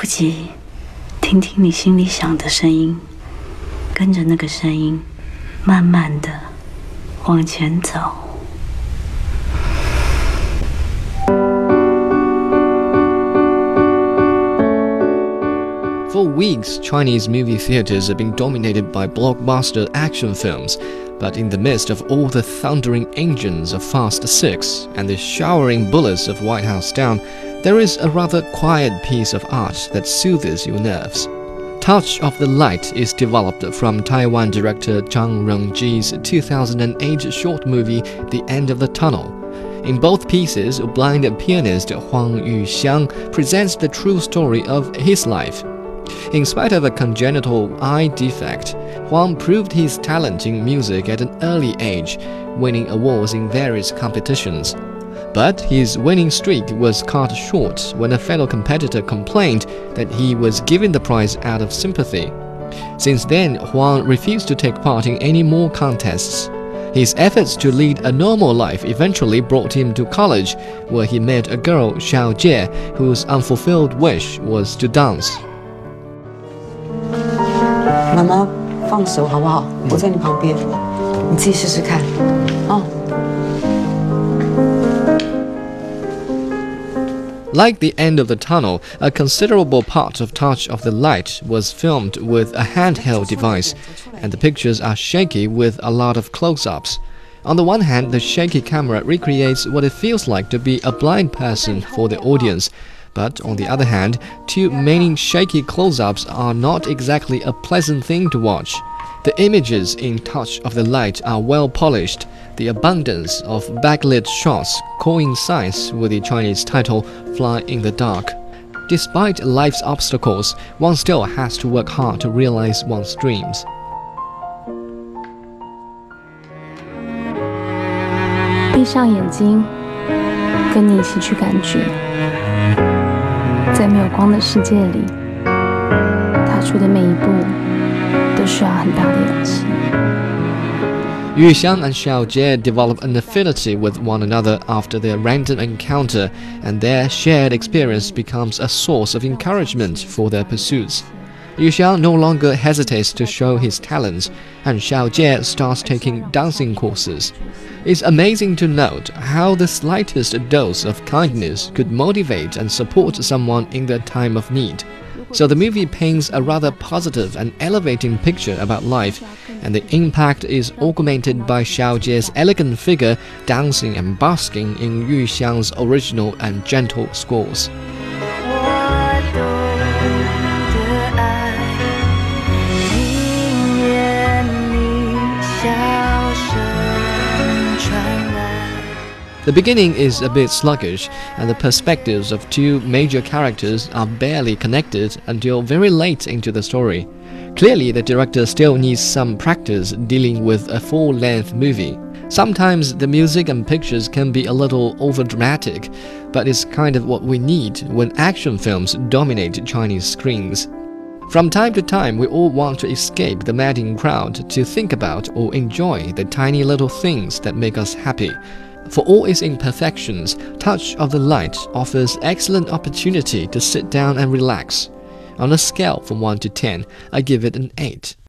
不急，听听你心里想的声音，跟着那个声音，慢慢的往前走。For weeks, Chinese movie theaters have been dominated by blockbuster action films. But in the midst of all the thundering engines of Fast Six and the showering bullets of White House Down, there is a rather quiet piece of art that soothes your nerves. Touch of the Light is developed from Taiwan director Zhang Rongji's 2008 short movie The End of the Tunnel. In both pieces, blind pianist Huang Yuxiang presents the true story of his life. In spite of a congenital eye defect, Huang proved his talent in music at an early age, winning awards in various competitions. But his winning streak was cut short when a fellow competitor complained that he was given the prize out of sympathy. Since then, Huang refused to take part in any more contests. His efforts to lead a normal life eventually brought him to college, where he met a girl, Xiao Jie, whose unfulfilled wish was to dance. 妈妈放手好不好？我在你旁边，你自己试试看，啊。 Like the end of the tunnel, a considerable part of Touch of the Light was filmed with a handheld device, and the pictures are shaky with a lot of close ups. On the one hand, the shaky camera recreates what it feels like to be a blind person for the audience. But on the other hand, too many shaky close ups are not exactly a pleasant thing to watch. The images in Touch of the Light are well polished. The abundance of backlit shots coincides with the Chinese title Fly in the Dark. Despite life's obstacles, one still has to work hard to realize one's dreams. 闭上眼睛，跟你一起去感觉，在没有光的世界里，踏出的每一步 都需要很大的勇气。Yu Xiang and Xiao Jie develop an affinity with one another after their random encounter, and their shared experience becomes a source of encouragement for their pursuits. Yu Xiang no longer hesitates to show his talents, and Xiao Jie starts taking dancing courses. It's amazing to note how the slightest dose of kindness could motivate and support someone in their time of need. So the movie paints a rather positive and elevating picture about life, and the impact is augmented by Xiao Jie's elegant figure dancing and basking in Yu Xiang's original and gentle scores. The beginning is a bit sluggish, and the perspectives of two major characters are barely connected until very late into the story. Clearly, the director still needs some practice dealing with a full length movie. Sometimes the music and pictures can be a little overdramatic, but it's kind of what we need when action films dominate Chinese screens. From time to time, we all want to escape the madding crowd to think about or enjoy the tiny little things that make us happy. For all its imperfections, Touch of the Light offers excellent opportunity to sit down and relax. On a scale from 1 to 10, I give it an 8.